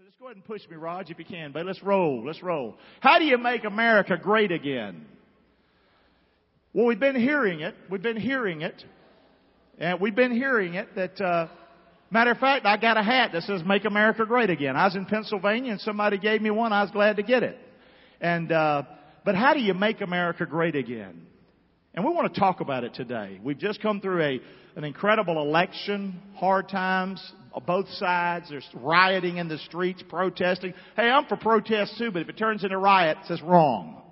So just go ahead and push me, Raj, if you can. But let's roll. Let's roll. How do you make America great again? Well, we've been hearing it. We've been hearing it. And we've been hearing it that, uh, matter of fact, I got a hat that says Make America Great Again. I was in Pennsylvania and somebody gave me one. I was glad to get it. And, uh, but how do you make America great again? And we want to talk about it today. We've just come through a, an incredible election, hard times, both sides. There's rioting in the streets, protesting. Hey, I'm for protest too, but if it turns into riots, it's wrong.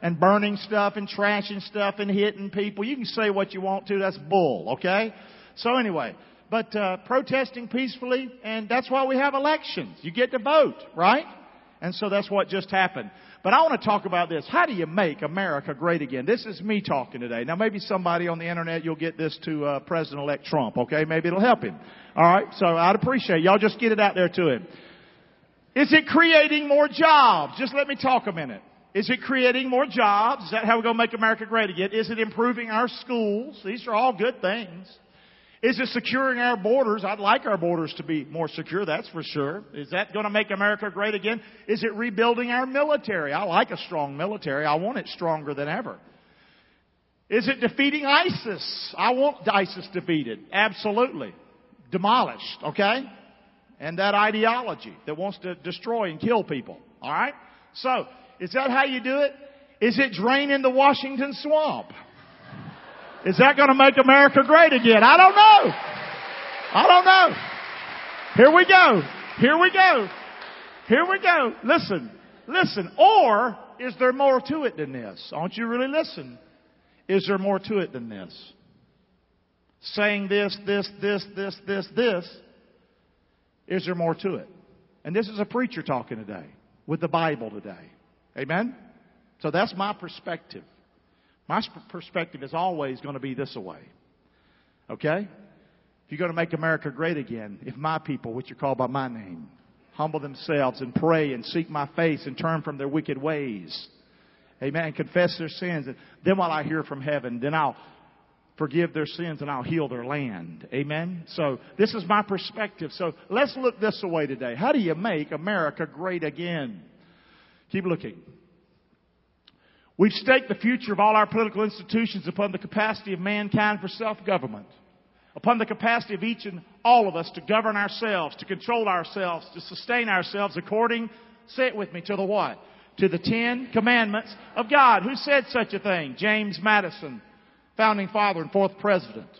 And burning stuff and trashing stuff and hitting people. You can say what you want to. That's bull, okay? So anyway, but uh, protesting peacefully, and that's why we have elections. You get to vote, right? And so that's what just happened. But I want to talk about this. How do you make America great again? This is me talking today. Now maybe somebody on the internet, you'll get this to uh, President-elect Trump, okay? Maybe it'll help him. Alright? So I'd appreciate Y'all just get it out there to him. Is it creating more jobs? Just let me talk a minute. Is it creating more jobs? Is that how we're going to make America great again? Is it improving our schools? These are all good things. Is it securing our borders? I'd like our borders to be more secure, that's for sure. Is that going to make America great again? Is it rebuilding our military? I like a strong military. I want it stronger than ever. Is it defeating ISIS? I want ISIS defeated. Absolutely. Demolished, okay? And that ideology that wants to destroy and kill people. Alright? So, is that how you do it? Is it draining the Washington swamp? Is that going to make America great again? I don't know. I don't know. Here we go. Here we go. Here we go. Listen. Listen. Or is there more to it than this? Want you really listen. Is there more to it than this? Saying this, this, this, this, this, this. Is there more to it? And this is a preacher talking today with the Bible today. Amen? So that's my perspective. My perspective is always going to be this way. Okay? If you're going to make America great again, if my people, which are called by my name, humble themselves and pray and seek my face and turn from their wicked ways, amen, confess their sins, and then while I hear from heaven, then I'll forgive their sins and I'll heal their land. Amen? So this is my perspective. So let's look this way today. How do you make America great again? Keep looking. We've staked the future of all our political institutions upon the capacity of mankind for self-government. Upon the capacity of each and all of us to govern ourselves, to control ourselves, to sustain ourselves according, say it with me, to the what? To the Ten Commandments of God. Who said such a thing? James Madison, founding father and fourth president.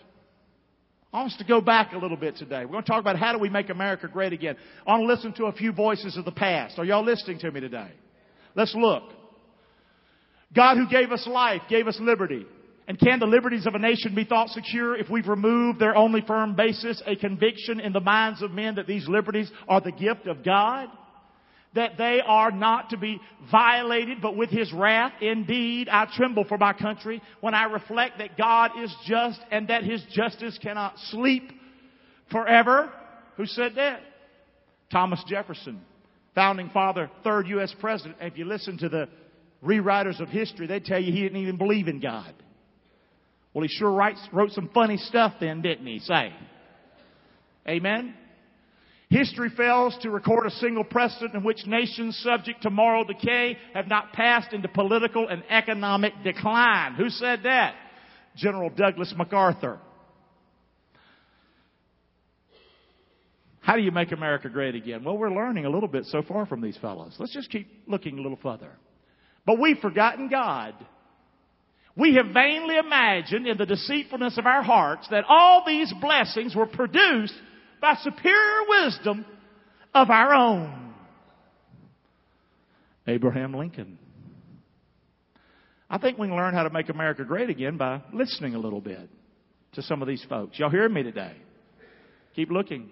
I want us to go back a little bit today. We're going to talk about how do we make America great again. I want to listen to a few voices of the past. Are y'all listening to me today? Let's look. God who gave us life, gave us liberty. And can the liberties of a nation be thought secure if we've removed their only firm basis, a conviction in the minds of men that these liberties are the gift of God? That they are not to be violated, but with His wrath, indeed, I tremble for my country when I reflect that God is just and that His justice cannot sleep forever. Who said that? Thomas Jefferson, founding father, third U.S. president. if you listen to the rewriters of history, they tell you he didn't even believe in God. Well, he sure writes, wrote some funny stuff then, didn't he? Say. Amen? History fails to record a single precedent in which nations subject to moral decay have not passed into political and economic decline. Who said that? General Douglas MacArthur. How do you make America great again? Well, we're learning a little bit so far from these fellows. Let's just keep looking a little further. But we've forgotten God. We have vainly imagined in the deceitfulness of our hearts that all these blessings were produced by superior wisdom of our own. Abraham Lincoln. I think we can learn how to make America great again by listening a little bit to some of these folks. Y'all hearing me today? Keep looking.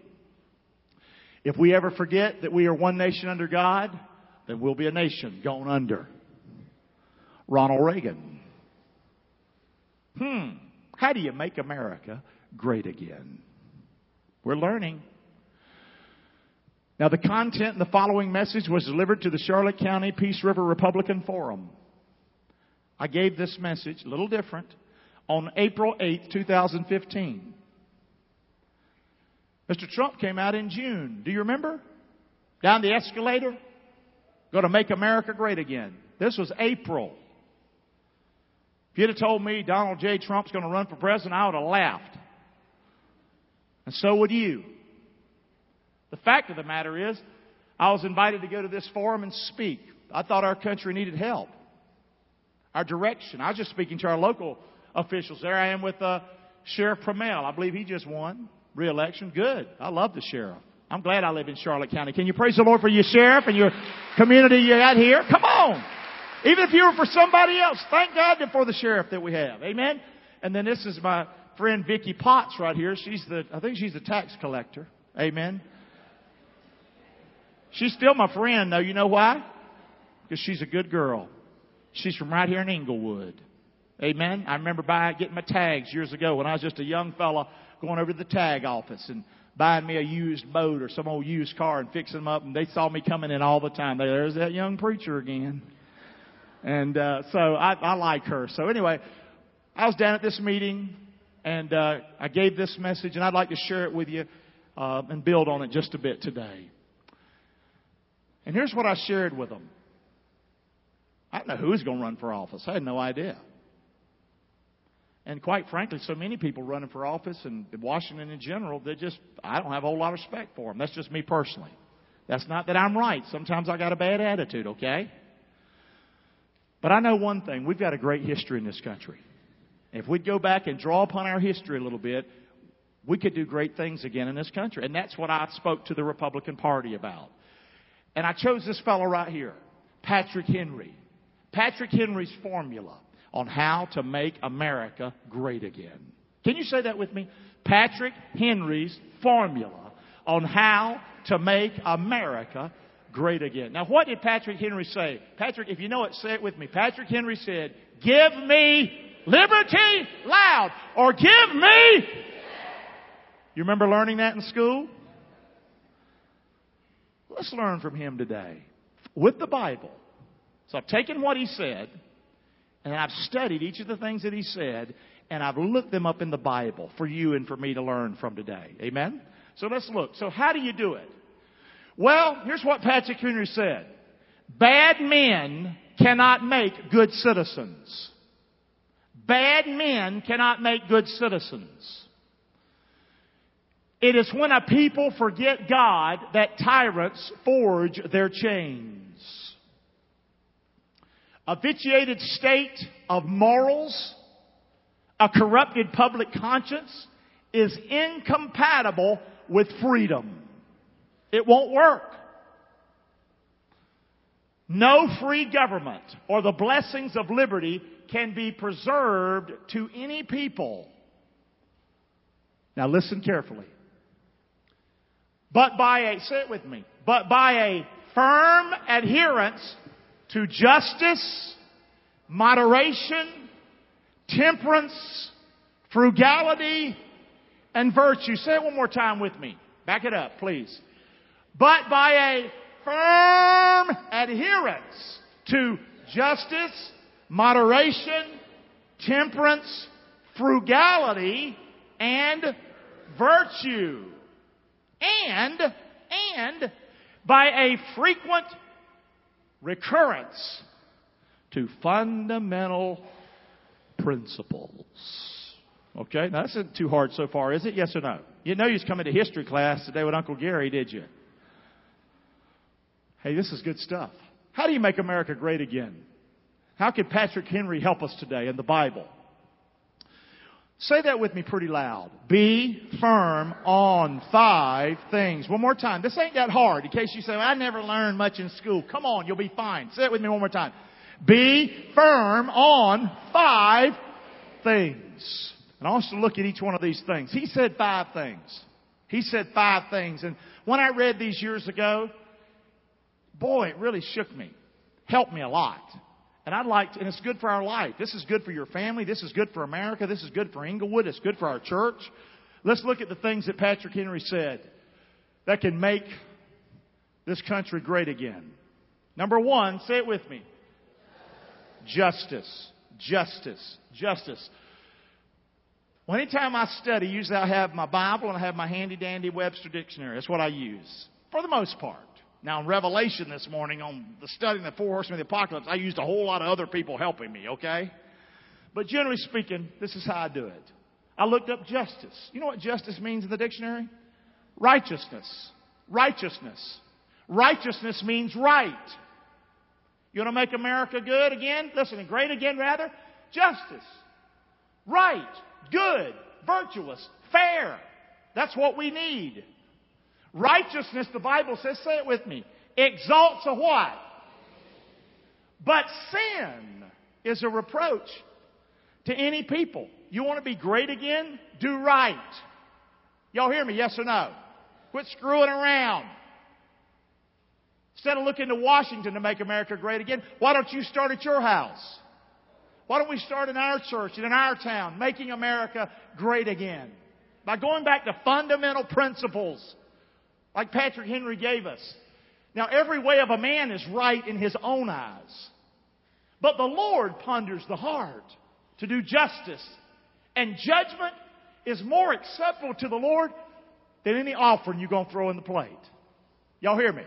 If we ever forget that we are one nation under God, then we'll be a nation going under. Ronald Reagan. Hmm. How do you make America great again? We're learning. Now, the content in the following message was delivered to the Charlotte County Peace River Republican Forum. I gave this message, a little different, on April 8, 2015. Mr. Trump came out in June. Do you remember? Down the escalator? Going to make America great again. This was April. If you'd have told me Donald J. Trump's going to run for president, I would have laughed. And so would you. The fact of the matter is, I was invited to go to this forum and speak. I thought our country needed help. Our direction. I was just speaking to our local officials. There I am with uh, Sheriff Prummell. I believe he just won re-election. Good. I love the sheriff. I'm glad I live in Charlotte County. Can you praise the Lord for your sheriff and your community you got here? Come on. Even if you were for somebody else, thank God for the sheriff that we have. Amen. And then this is my friend Vicky Potts right here. She's the, I think she's the tax collector. Amen. She's still my friend though. You know why? Because she's a good girl. She's from right here in Englewood. Amen. I remember buying, getting my tags years ago when I was just a young fella going over to the tag office and buying me a used boat or some old used car and fixing them up. And they saw me coming in all the time. There's that young preacher again. And uh, so I, I like her. So anyway, I was down at this meeting and uh, I gave this message, and I'd like to share it with you uh, and build on it just a bit today. And here's what I shared with them. I don't know who's going to run for office. I had no idea. And quite frankly, so many people running for office and Washington in general, they just, I don't have a whole lot of respect for them. That's just me personally. That's not that I'm right. Sometimes I got a bad attitude, okay? But I know one thing. We've got a great history in this country. If we'd go back and draw upon our history a little bit, we could do great things again in this country. And that's what I spoke to the Republican Party about. And I chose this fellow right here, Patrick Henry. Patrick Henry's formula on how to make America great again. Can you say that with me? Patrick Henry's formula on how to make America great again. Now, what did Patrick Henry say? Patrick, if you know it, say it with me. Patrick Henry said, Give me liberty loud, or give me. You remember learning that in school? Let's learn from him today with the Bible. So I've taken what he said and I've studied each of the things that he said, and I've looked them up in the Bible for you and for me to learn from today. Amen? So let's look. So how do you do it? Well, here's what Patrick Henry said. Bad men cannot make good citizens. Bad men cannot make good citizens. It is when a people forget God that tyrants forge their chains a vitiated state of morals, a corrupted public conscience is incompatible with freedom. It won't work. No free government or the blessings of liberty can be preserved to any people. Now listen carefully. But by a, say it with me, but by a firm adherence to justice, moderation, temperance, frugality, and virtue. Say it one more time with me. Back it up, please. But by a firm adherence to justice, moderation, temperance, frugality, and virtue. And, and by a frequent recurrence to fundamental principles. Okay, now that's not too hard so far, is it? Yes or no? You know you're coming to history class today with Uncle Gary, did you? Hey, this is good stuff. How do you make America great again? How can Patrick Henry help us today in the Bible? Say that with me pretty loud. Be firm on five things. One more time. This ain't that hard. In case you say, I never learned much in school. Come on, you'll be fine. Say it with me one more time. Be firm on five things. And I want to look at each one of these things. He said five things. He said five things. And when I read these years ago, boy, it really shook me. Helped me a lot. And I'd like to, and it's good for our life. This is good for your family. This is good for America. This is good for Englewood. It's good for our church. Let's look at the things that Patrick Henry said that can make this country great again. Number one, say it with me. Justice. Justice. Justice. Well, anytime I study, usually I have my Bible and I have my handy dandy Webster dictionary. That's what I use. For the most part. Now in Revelation this morning on the studying the four horsemen of the apocalypse, I used a whole lot of other people helping me, okay? But generally speaking, this is how I do it. I looked up justice. You know what justice means in the dictionary? Righteousness. Righteousness. Righteousness means right. You want to make America good again? Listen, great again rather? Justice. Right. Good. Virtuous. Fair. That's what we need. Righteousness, the Bible says, say it with me, exalts a what? But sin is a reproach to any people. You want to be great again? Do right. Y'all hear me? Yes or no? Quit screwing around. Instead of looking to Washington to make America great again, why don't you start at your house? Why don't we start in our church and in our town, making America great again? By going back to fundamental principles like Patrick Henry gave us. Now, every way of a man is right in his own eyes. But the Lord ponders the heart to do justice. And judgment is more acceptable to the Lord than any offering you're going to throw in the plate. Y'all hear me?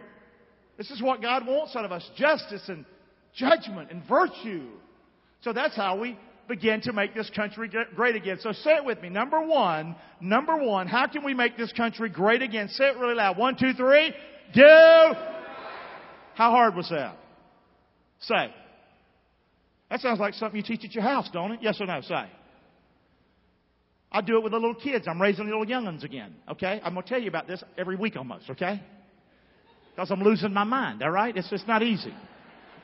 This is what God wants out of us justice and judgment and virtue. So that's how we begin to make this country great again. So say it with me. Number one, number one, how can we make this country great again? Say it really loud. One, two, three. Do. How hard was that? Say. That sounds like something you teach at your house, don't it? Yes or no? Say. I do it with the little kids. I'm raising the little young'uns again. Okay? I'm going to tell you about this every week almost. Okay? Because I'm losing my mind. All right? It's just not easy.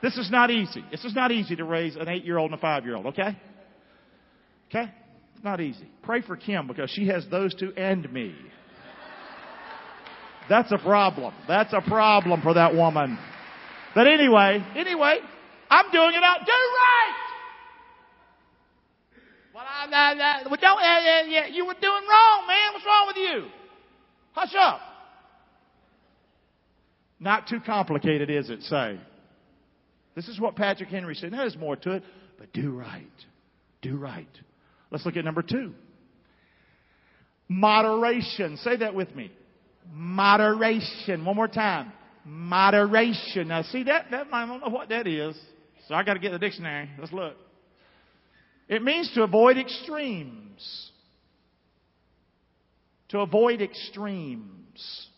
This is not easy. This is not easy to raise an eight year old and a five year old. Okay? Okay? It's not easy. Pray for Kim because she has those two and me. That's a problem. That's a problem for that woman. But anyway, anyway, I'm doing it out. Do right. Well, I, don't. Uh, uh, you were doing wrong, man. What's wrong with you? Hush up. Not too complicated, is it? Say. This is what Patrick Henry said. There's more to it, but do right. Do right. Let's look at number two. Moderation. Say that with me. Moderation. One more time. Moderation. Now see that, that I don't know what that is. So I got to get the dictionary. Let's look. It means to avoid extremes. To avoid extremes.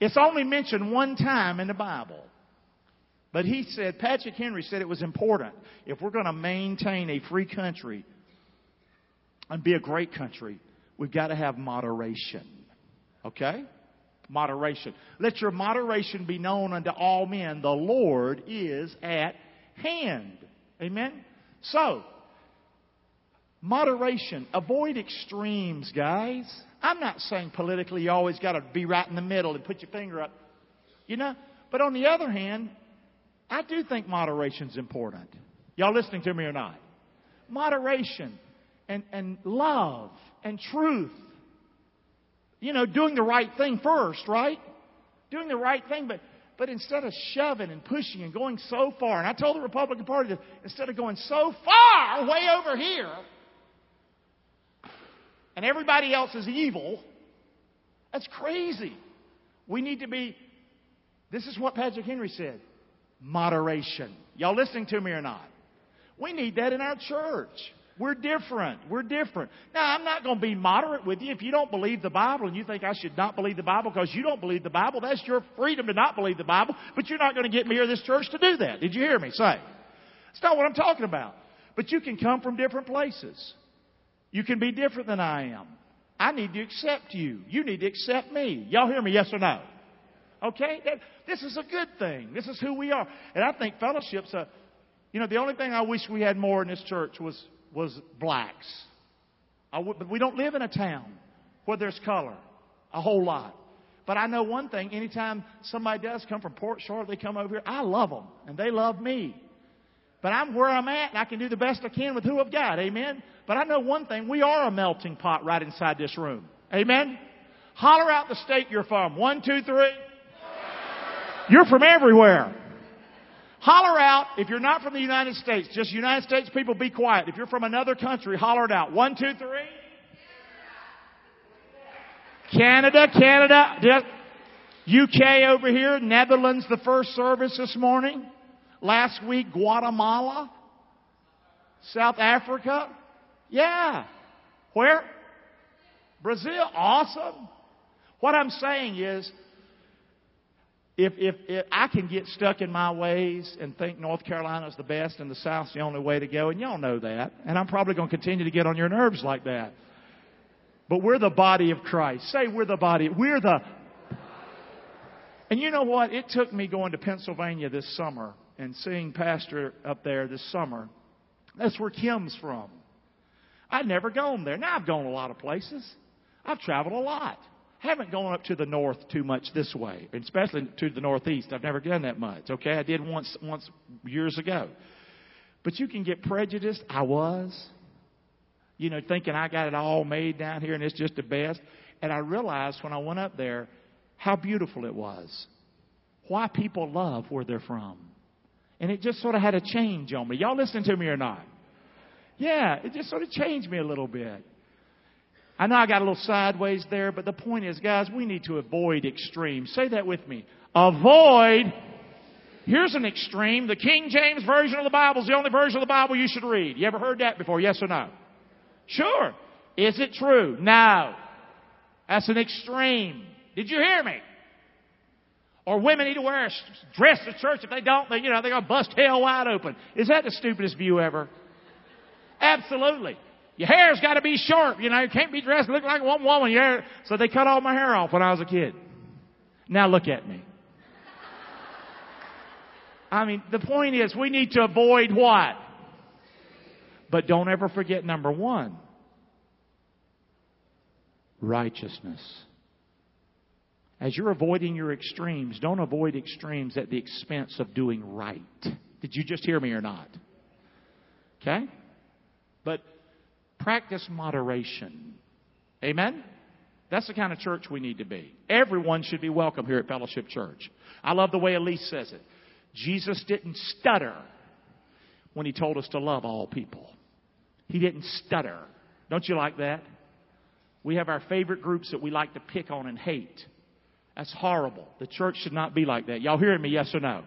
It's only mentioned one time in the Bible. But he said, Patrick Henry said it was important. If we're going to maintain a free country, and be a great country, we've got to have moderation. Okay? Moderation. Let your moderation be known unto all men. The Lord is at hand. Amen? So, moderation. Avoid extremes, guys. I'm not saying politically you always got to be right in the middle and put your finger up. You know? But on the other hand, I do think moderation's important. Y'all listening to me or not? Moderation and, and love and truth. You know, doing the right thing first, right? Doing the right thing, but but instead of shoving and pushing and going so far, and I told the Republican Party that instead of going so far way over here, and everybody else is evil, that's crazy. We need to be, this is what Patrick Henry said moderation. Y'all listening to me or not? We need that in our church. We're different. We're different. Now, I'm not going to be moderate with you. If you don't believe the Bible and you think I should not believe the Bible because you don't believe the Bible, that's your freedom to not believe the Bible, but you're not going to get me or this church to do that. Did you hear me say? It's not what I'm talking about. But you can come from different places. You can be different than I am. I need to accept you. You need to accept me. Y'all hear me? Yes or no? Okay? This is a good thing. This is who we are. And I think fellowship's a, you know, the only thing I wish we had more in this church was was blacks. but we don't live in a town where there's color a whole lot. But I know one thing: anytime somebody does come from Port Charlotte, they come over here. I love them, and they love me. But I'm where I'm at, and I can do the best I can with who I've got. Amen. But I know one thing: we are a melting pot right inside this room. Amen. Holler out the state you're from. One, two, three. You're from everywhere. Holler out if you're not from the United States. Just United States people, be quiet. If you're from another country, holler it out. One, two, three. Canada, Canada. UK over here, Netherlands, the first service this morning. Last week, Guatemala. South Africa. Yeah. Where? Brazil. Awesome. What I'm saying is, if, if, if I can get stuck in my ways and think North Carolina's the best and the South's the only way to go, and y'all know that, and I'm probably going to continue to get on your nerves like that. But we're the body of Christ. Say we're the body. We're the. And you know what? It took me going to Pennsylvania this summer and seeing Pastor up there this summer. That's where Kim's from. I'd never gone there. Now I've gone a lot of places. I've traveled a lot. Haven't gone up to the north too much this way, especially to the northeast. I've never done that much. Okay, I did once once years ago. But you can get prejudiced. I was, you know, thinking I got it all made down here and it's just the best. And I realized when I went up there how beautiful it was. Why people love where they're from. And it just sort of had a change on me. Y'all listening to me or not? Yeah, it just sort of changed me a little bit. I know I got a little sideways there, but the point is, guys, we need to avoid extremes. Say that with me. Avoid. Here's an extreme. The King James Version of the Bible is the only version of the Bible you should read. You ever heard that before? Yes or no? Sure. Is it true? No. That's an extreme. Did you hear me? Or women need to wear a dress to church. If they don't, they, you know, they're going to bust hell wide open. Is that the stupidest view ever? Absolutely. Your hair's got to be short. You know, you can't be dressed look like one woman. Your. So they cut all my hair off when I was a kid. Now look at me. I mean, the point is we need to avoid what? But don't ever forget number one. Righteousness. As you're avoiding your extremes, don't avoid extremes at the expense of doing right. Did you just hear me or not? Okay? But practice moderation. Amen? That's the kind of church we need to be. Everyone should be welcome here at Fellowship Church. I love the way Elise says it. Jesus didn't stutter when he told us to love all people. He didn't stutter. Don't you like that? We have our favorite groups that we like to pick on and hate. That's horrible. The church should not be like that. Y'all hearing me? Yes or no?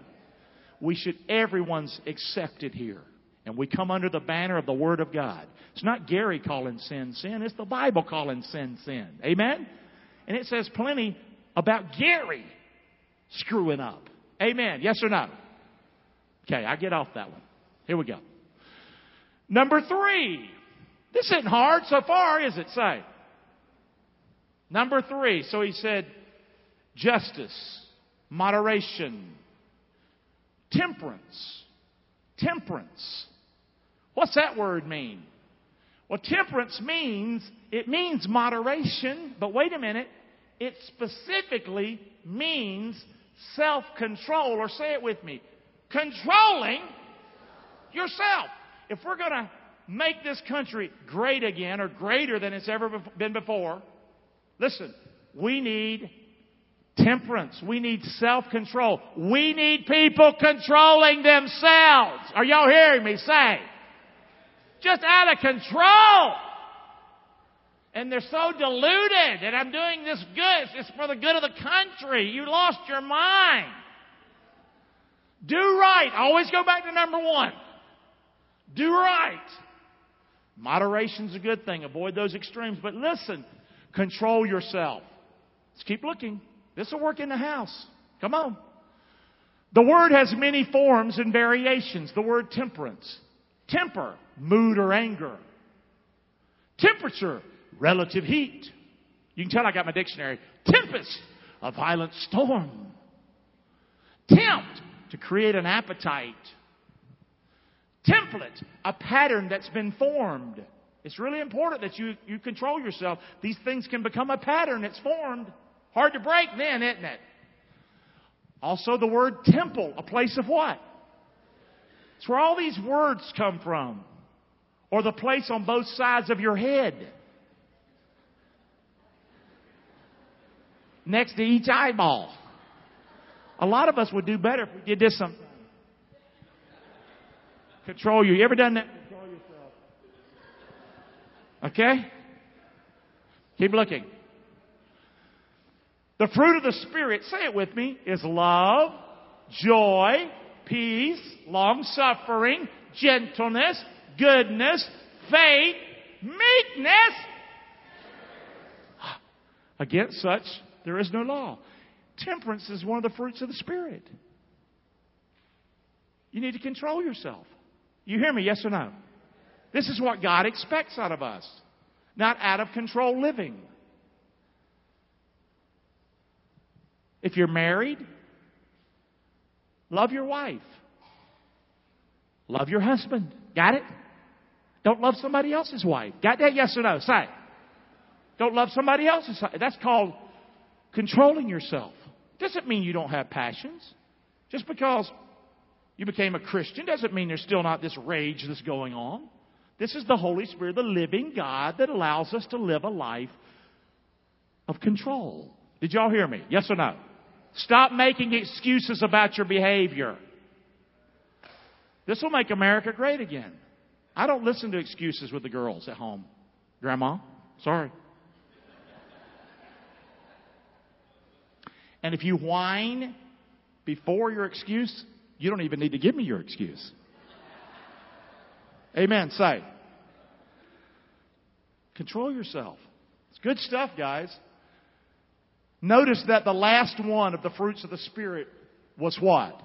We should, everyone's accepted here. And we come under the banner of the Word of God. It's not Gary calling sin sin, it's the Bible calling sin sin. Amen? And it says plenty about Gary screwing up. Amen. Yes or no? Okay, I get off that one. Here we go. Number three. This isn't hard so far, is it? Say. Number three. So he said, justice, moderation, temperance. Temperance. What's that word mean? Well, temperance means, it means moderation, but wait a minute, it specifically means self control, or say it with me, controlling yourself. If we're going to make this country great again, or greater than it's ever been before, listen, we need temperance. We need self-control. We need people controlling themselves. Are y'all hearing me say? Just out of control. And they're so deluded and I'm doing this good. It's for the good of the country. You lost your mind. Do right. Always go back to number one. Do right. Moderation's a good thing. Avoid those extremes. But listen, control yourself. Let's keep looking. This will work in the house. Come on. The word has many forms and variations. The word temperance. Temper, mood or anger. Temperature, relative heat. You can tell I got my dictionary. Tempest, a violent storm. Tempt, to create an appetite. Template, a pattern that's been formed. It's really important that you, you control yourself. These things can become a pattern that's formed. Hard to break then, isn't it? Also the word temple, a place of what? It's where all these words come from. Or the place on both sides of your head. Next to each eyeball. A lot of us would do better if we did this sometimes. Control you. You ever done that? Control yourself. Okay? Keep looking. The fruit of the Spirit, say it with me, is love, joy, peace, long suffering, gentleness, goodness, faith, meekness. Against such, there is no law. Temperance is one of the fruits of the Spirit. You need to control yourself. You hear me, yes or no? This is what God expects out of us, not out of control living. If you're married, love your wife. Love your husband. Got it? Don't love somebody else's wife. Got that? Yes or no? Say. Don't love somebody else's. That's called controlling yourself. Doesn't mean you don't have passions. Just because you became a Christian doesn't mean there's still not this rage that's going on. This is the Holy Spirit, the living God that allows us to live a life of control. Did y'all hear me? Yes or no? Stop making excuses about your behavior. This will make America great again. I don't listen to excuses with the girls at home. Grandma, sorry. And if you whine before your excuse, you don't even need to give me your excuse. Amen. Say. Control yourself. It's good stuff, guys. Notice that the last one of the fruits of the Spirit was what?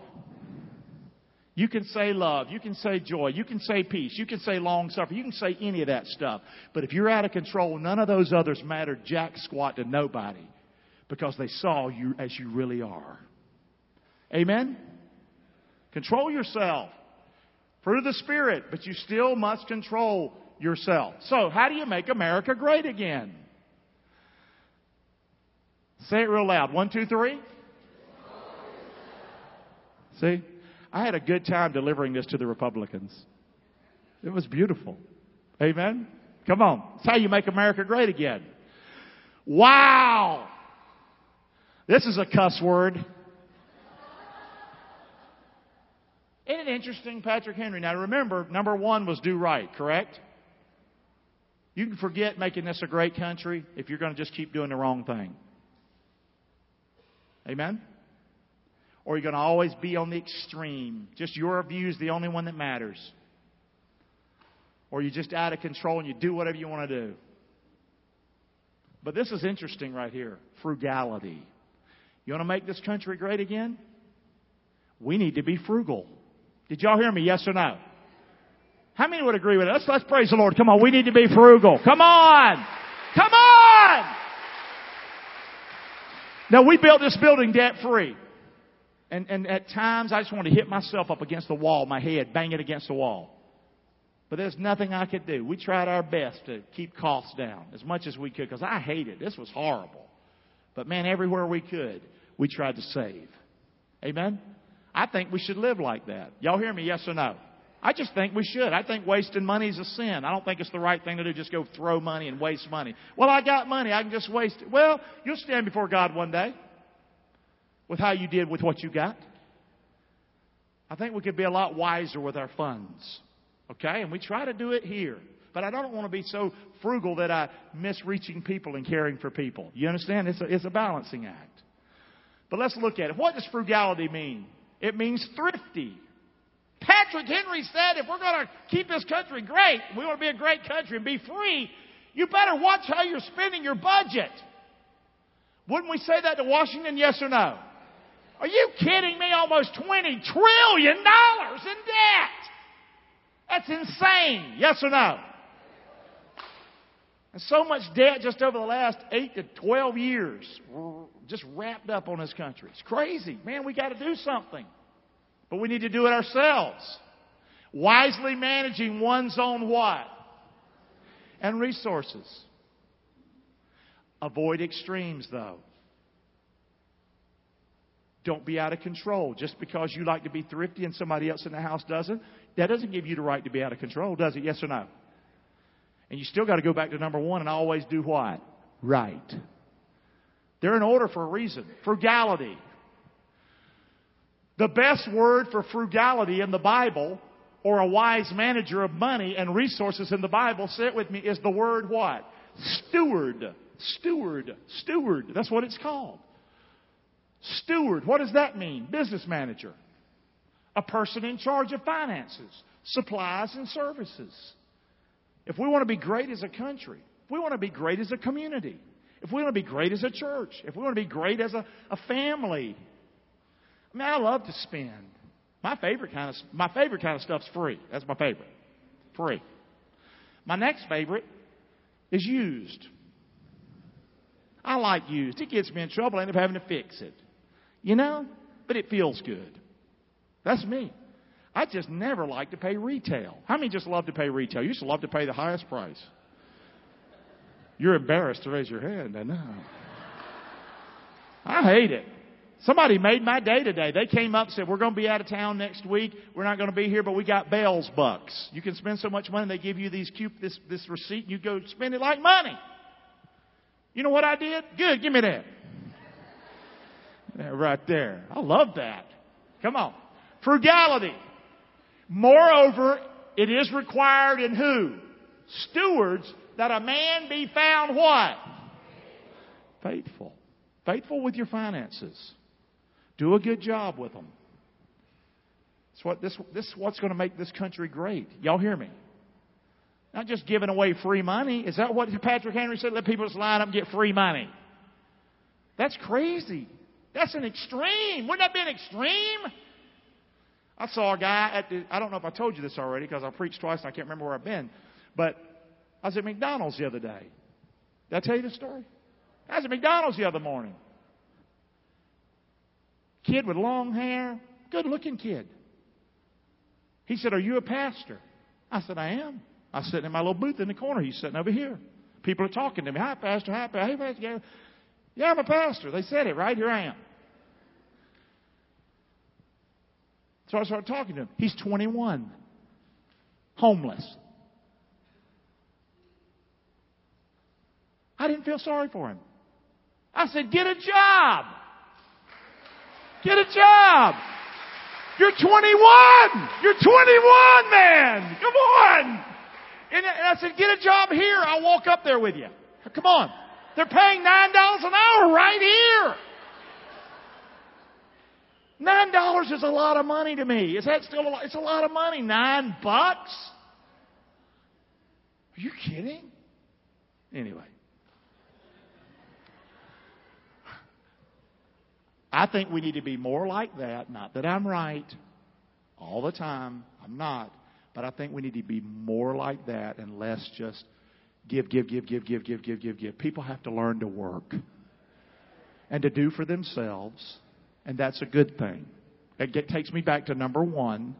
You can say love. You can say joy. You can say peace. You can say long suffering. You can say any of that stuff. But if you're out of control, none of those others matter jack squat to nobody because they saw you as you really are. Amen? Control yourself. Fruit of the Spirit, but you still must control yourself. So, how do you make America great again? Say it real loud. One, two, three. See? I had a good time delivering this to the Republicans. It was beautiful. Amen? Come on. It's how you make America great again. Wow! This is a cuss word. Isn't it interesting, Patrick Henry? Now remember, number one was do right, correct? You can forget making this a great country if you're going to just keep doing the wrong thing. Amen? Or you're going to always be on the extreme. Just your view is the only one that matters. Or you're just out of control and you do whatever you want to do. But this is interesting right here frugality. You want to make this country great again? We need to be frugal. Did y'all hear me? Yes or no? How many would agree with us? Let's praise the Lord. Come on, we need to be frugal. Come on! Come on! Now we built this building debt free. And, and at times I just wanted to hit myself up against the wall, my head, bang it against the wall. But there's nothing I could do. We tried our best to keep costs down as much as we could because I hated it. This was horrible. But man, everywhere we could, we tried to save. Amen? I think we should live like that. Y'all hear me? Yes or no? I just think we should. I think wasting money is a sin. I don't think it's the right thing to do, just go throw money and waste money. Well, I got money. I can just waste it. Well, you'll stand before God one day with how you did with what you got. I think we could be a lot wiser with our funds. Okay? And we try to do it here. But I don't want to be so frugal that I miss reaching people and caring for people. You understand? It's a, it's a balancing act. But let's look at it. What does frugality mean? It means thrifty. Patrick Henry said if we're going to keep this country great, we want to be a great country and be free, you better watch how you're spending your budget. Wouldn't we say that to Washington? Yes or no? Are you kidding me? Almost $20 trillion in debt. That's insane. Yes or no? And so much debt just over the last 8 to 12 years just wrapped up on this country. It's crazy. Man, we got to do something. But we need to do it ourselves. Wisely managing one's own what? And resources. Avoid extremes though. Don't be out of control. Just because you like to be thrifty and somebody else in the house doesn't, that doesn't give you the right to be out of control, does it? Yes or no? And you still got to go back to number one and always do what? Right. They're in order for a reason. Frugality. The best word for frugality in the Bible, or a wise manager of money and resources in the Bible, say it with me, is the word what? Steward. Steward. Steward. That's what it's called. Steward, what does that mean? Business manager. A person in charge of finances, supplies, and services. If we want to be great as a country, if we want to be great as a community, if we want to be great as a church, if we want to be great as a, a family, I mean, I love to spend. My favorite kind of my favorite kind of stuff's free. That's my favorite. Free. My next favorite is used. I like used. It gets me in trouble. I end up having to fix it. You know? But it feels good. That's me. I just never like to pay retail. How many just love to pay retail? You used to love to pay the highest price. You're embarrassed to raise your hand, I know. I hate it. Somebody made my day today. They came up and said, We're going to be out of town next week. We're not going to be here, but we got Bealls bucks. You can spend so much money, they give you these cute, this, this receipt, and you go spend it like money. You know what I did? Good, give me that. Yeah, right there. I love that. Come on. Frugality. Moreover, it is required in who? Stewards that a man be found what? Faithful. Faithful with your finances. Do a good job with them. It's what this this is what's going to make this country great. Y'all hear me? Not just giving away free money. Is that what Patrick Henry said? Let people just line up and get free money. That's crazy. That's an extreme. Wouldn't that be an extreme? I saw a guy at the, I don't know if I told you this already because I preached twice and I can't remember where I've been, but I was at McDonald's the other day. Did I tell you the story? I was at McDonald's the other morning. Kid with long hair, good looking kid. He said, Are you a pastor? I said, I am. I was sitting in my little booth in the corner. He's sitting over here. People are talking to me. Hi, Pastor. Hi, Pastor. Hey, Pastor. Yeah, I'm a pastor. They said it, right? Here I am. So I started talking to him. He's 21, homeless. I didn't feel sorry for him. I said, Get a job. Get a job. You're 21. You're 21, man. Come on. And I said, Get a job here. I'll walk up there with you. Come on. They're paying $9 an hour right here. Nine dollars is a lot of money to me. Is that still a lot? It's a lot of money. Nine bucks? Are you kidding? Anyway. I think we need to be more like that. Not that I'm right all the time. I'm not. But I think we need to be more like that and less just give, give, give, give, give, give, give, give, give. People have to learn to work and to do for themselves and that's a good thing. It takes me back to number one.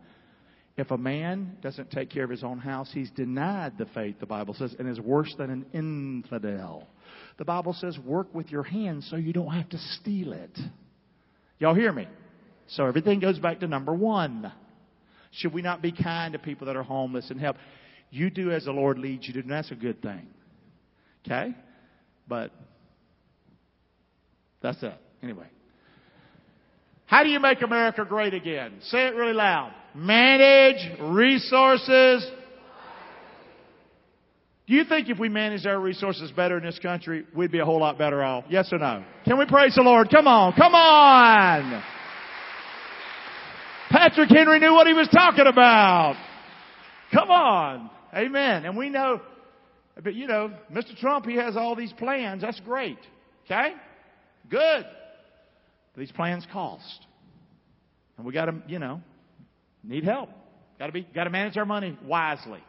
If a man doesn't take care of his own house, he's denied the faith, the Bible says, and is worse than an infidel. The Bible says, work with your hands so you don't have to steal it. Y'all hear me? So everything goes back to number one. Should we not be kind to people that are homeless and help? You do as the Lord leads you to, and that's a good thing. Okay? But that's it. Anyway. How do you make America great again? Say it really loud. Manage resources. Do you think if we managed our resources better in this country, we'd be a whole lot better off? Yes or no? Can we praise the Lord? Come on, come on! Patrick Henry knew what he was talking about. Come on. Amen. And we know, but you know, Mr. Trump, he has all these plans. That's great. Okay? Good. These plans cost. And we got to, you know, need help. Got to be, got to manage our money wisely.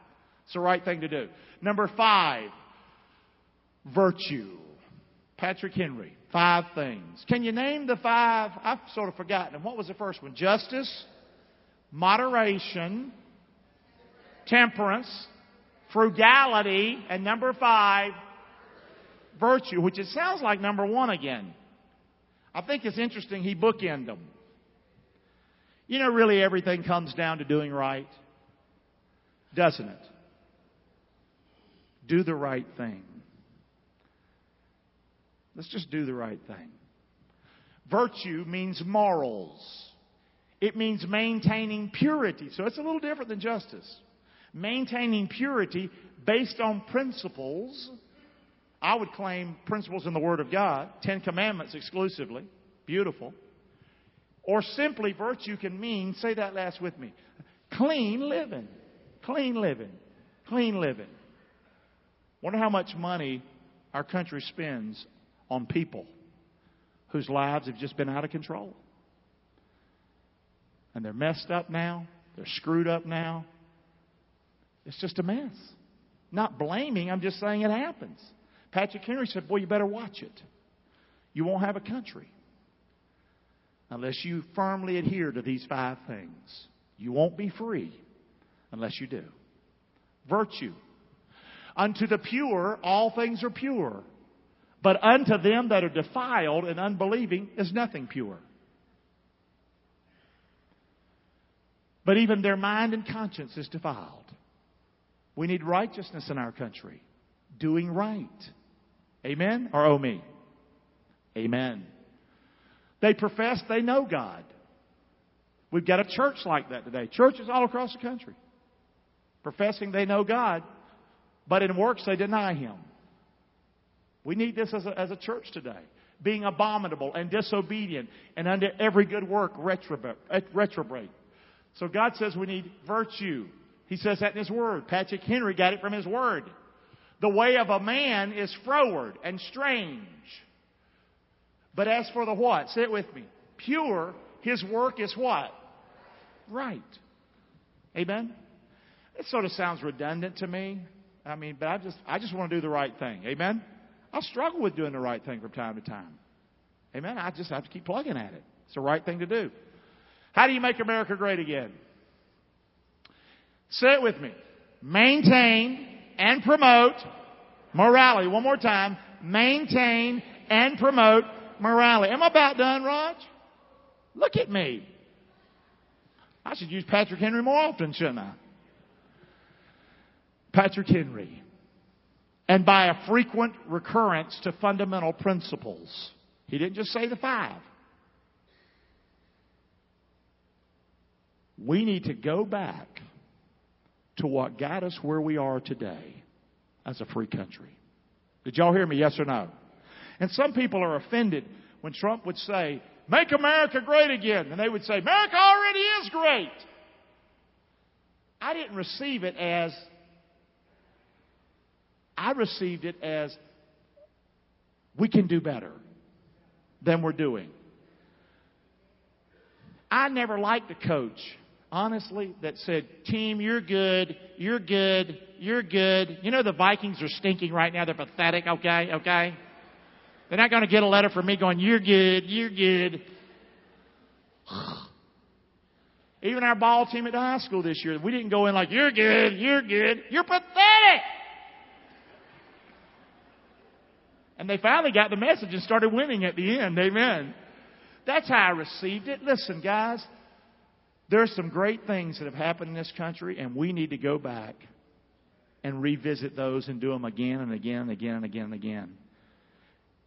It's the right thing to do. Number five, virtue. Patrick Henry, five things. Can you name the five? I've sort of forgotten them. What was the first one? Justice, moderation, temperance, frugality, and number five, virtue, which it sounds like number one again. I think it's interesting he bookended them. You know, really everything comes down to doing right, doesn't it? Do the right thing. Let's just do the right thing. Virtue means morals. It means maintaining purity. So it's a little different than justice. Maintaining purity based on principles I would claim principles in the Word of God, Ten Commandments exclusively. Beautiful. Or simply, virtue can mean, say that last with me, clean living. Clean living. Clean living. Wonder how much money our country spends on people whose lives have just been out of control. And they're messed up now. They're screwed up now. It's just a mess. Not blaming, I'm just saying it happens. Patrick Henry said, Boy, you better watch it. You won't have a country unless you firmly adhere to these five things. You won't be free unless you do. Virtue. Unto the pure, all things are pure. But unto them that are defiled and unbelieving is nothing pure. But even their mind and conscience is defiled. We need righteousness in our country. Doing right. Amen? Or oh me? Amen. They profess they know God. We've got a church like that today. Churches all across the country. Professing they know God, but in works they deny Him. We need this as a, as a church today. Being abominable and disobedient and under every good work eh, retrograde. So God says we need virtue. He says that in His Word. Patrick Henry got it from His Word. The way of a man is froward and strange. But as for the what? Say it with me. Pure, his work is what? Right. Amen? It sort of sounds redundant to me. I mean, but I just, I just want to do the right thing. Amen? I struggle with doing the right thing from time to time. Amen? I just have to keep plugging at it. It's the right thing to do. How do you make America great again? Say it with me. Maintain and promote morality. One more time. Maintain and promote morality. Am I about done, Raj? Look at me. I should use Patrick Henry more often, shouldn't I? Patrick Henry. And by a frequent recurrence to fundamental principles. He didn't just say the five. We need to go back to what got us where we are today as a free country. Did y'all hear me? Yes or no? And some people are offended when Trump would say, Make America great again. And they would say, America already is great. I didn't receive it as, I received it as, we can do better than we're doing. I never liked a coach honestly, that said, Team, you're good, you're good, you're good. You know the Vikings are stinking right now. They're pathetic, okay, okay? They're not going to get a letter from me going, You're good, you're good. Even our ball team at the high school this year, we didn't go in like, You're good, you're good, you're pathetic. And they finally got the message and started winning at the end. Amen. That's how I received it. Listen, guys, there are some great things that have happened in this country, and we need to go back and revisit those and do them again and again and again and again and again.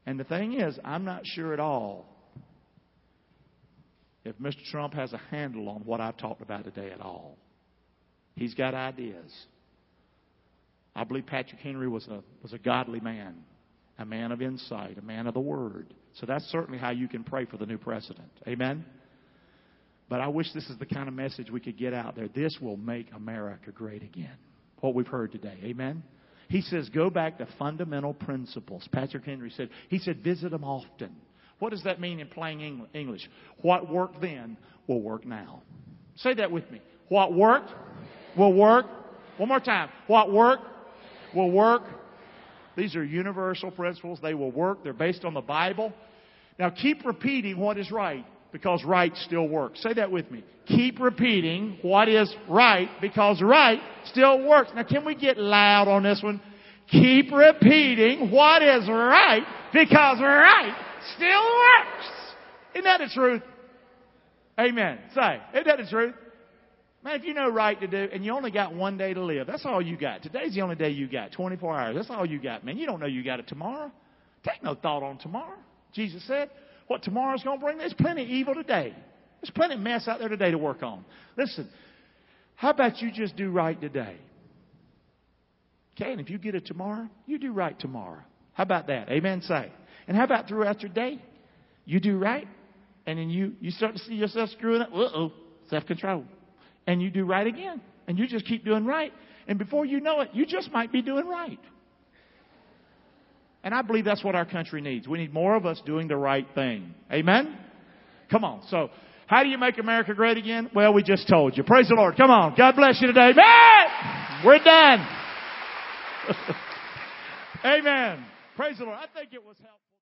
And the thing is, I'm not sure at all if Mr. Trump has a handle on what I've talked about today at all. He's got ideas. I believe Patrick Henry was a, was a godly man, a man of insight, a man of the Word. So that's certainly how you can pray for the new president. Amen? But I wish this is the kind of message we could get out there. This will make America great again. What we've heard today. Amen? He says, go back to fundamental principles. Patrick Henry said, he said, visit them often. What does that mean in plain English? What worked then will work now. Say that with me. What worked will work. One more time. What worked will work. These are universal principles. They will work. They're based on the Bible. Now keep repeating what is right because right still works. Say that with me. Keep repeating what is right because right still works. Now can we get loud on this one? Keep repeating what is right because right still works. Isn't that the truth? Amen. Say, isn't that the truth? Man, if you know right to do, and you only got one day to live, that's all you got. Today's the only day you got. 24 hours. That's all you got, man. You don't know you got it tomorrow. Take no thought on tomorrow. Jesus said, what tomorrow's going to bring. There's plenty of evil today. There's plenty of mess out there today to work on. Listen, how about you just do right today? Okay, and if you get it tomorrow, you do right tomorrow. How about that? Amen. Say. And how about throughout your day? You do right And then you, you start to see yourself screwing up. Uh-oh, self-control. And you do right again. And you just keep doing right. And before you know it, you just might be doing right. And I believe that's what our country needs. We need more of us doing the right thing. Amen? Come on. So, how do you make America great again? Well, we just told you. Praise the Lord. Come on. God bless you today. Man! We're done. Amen. Praise the Lord. I think it was helpful.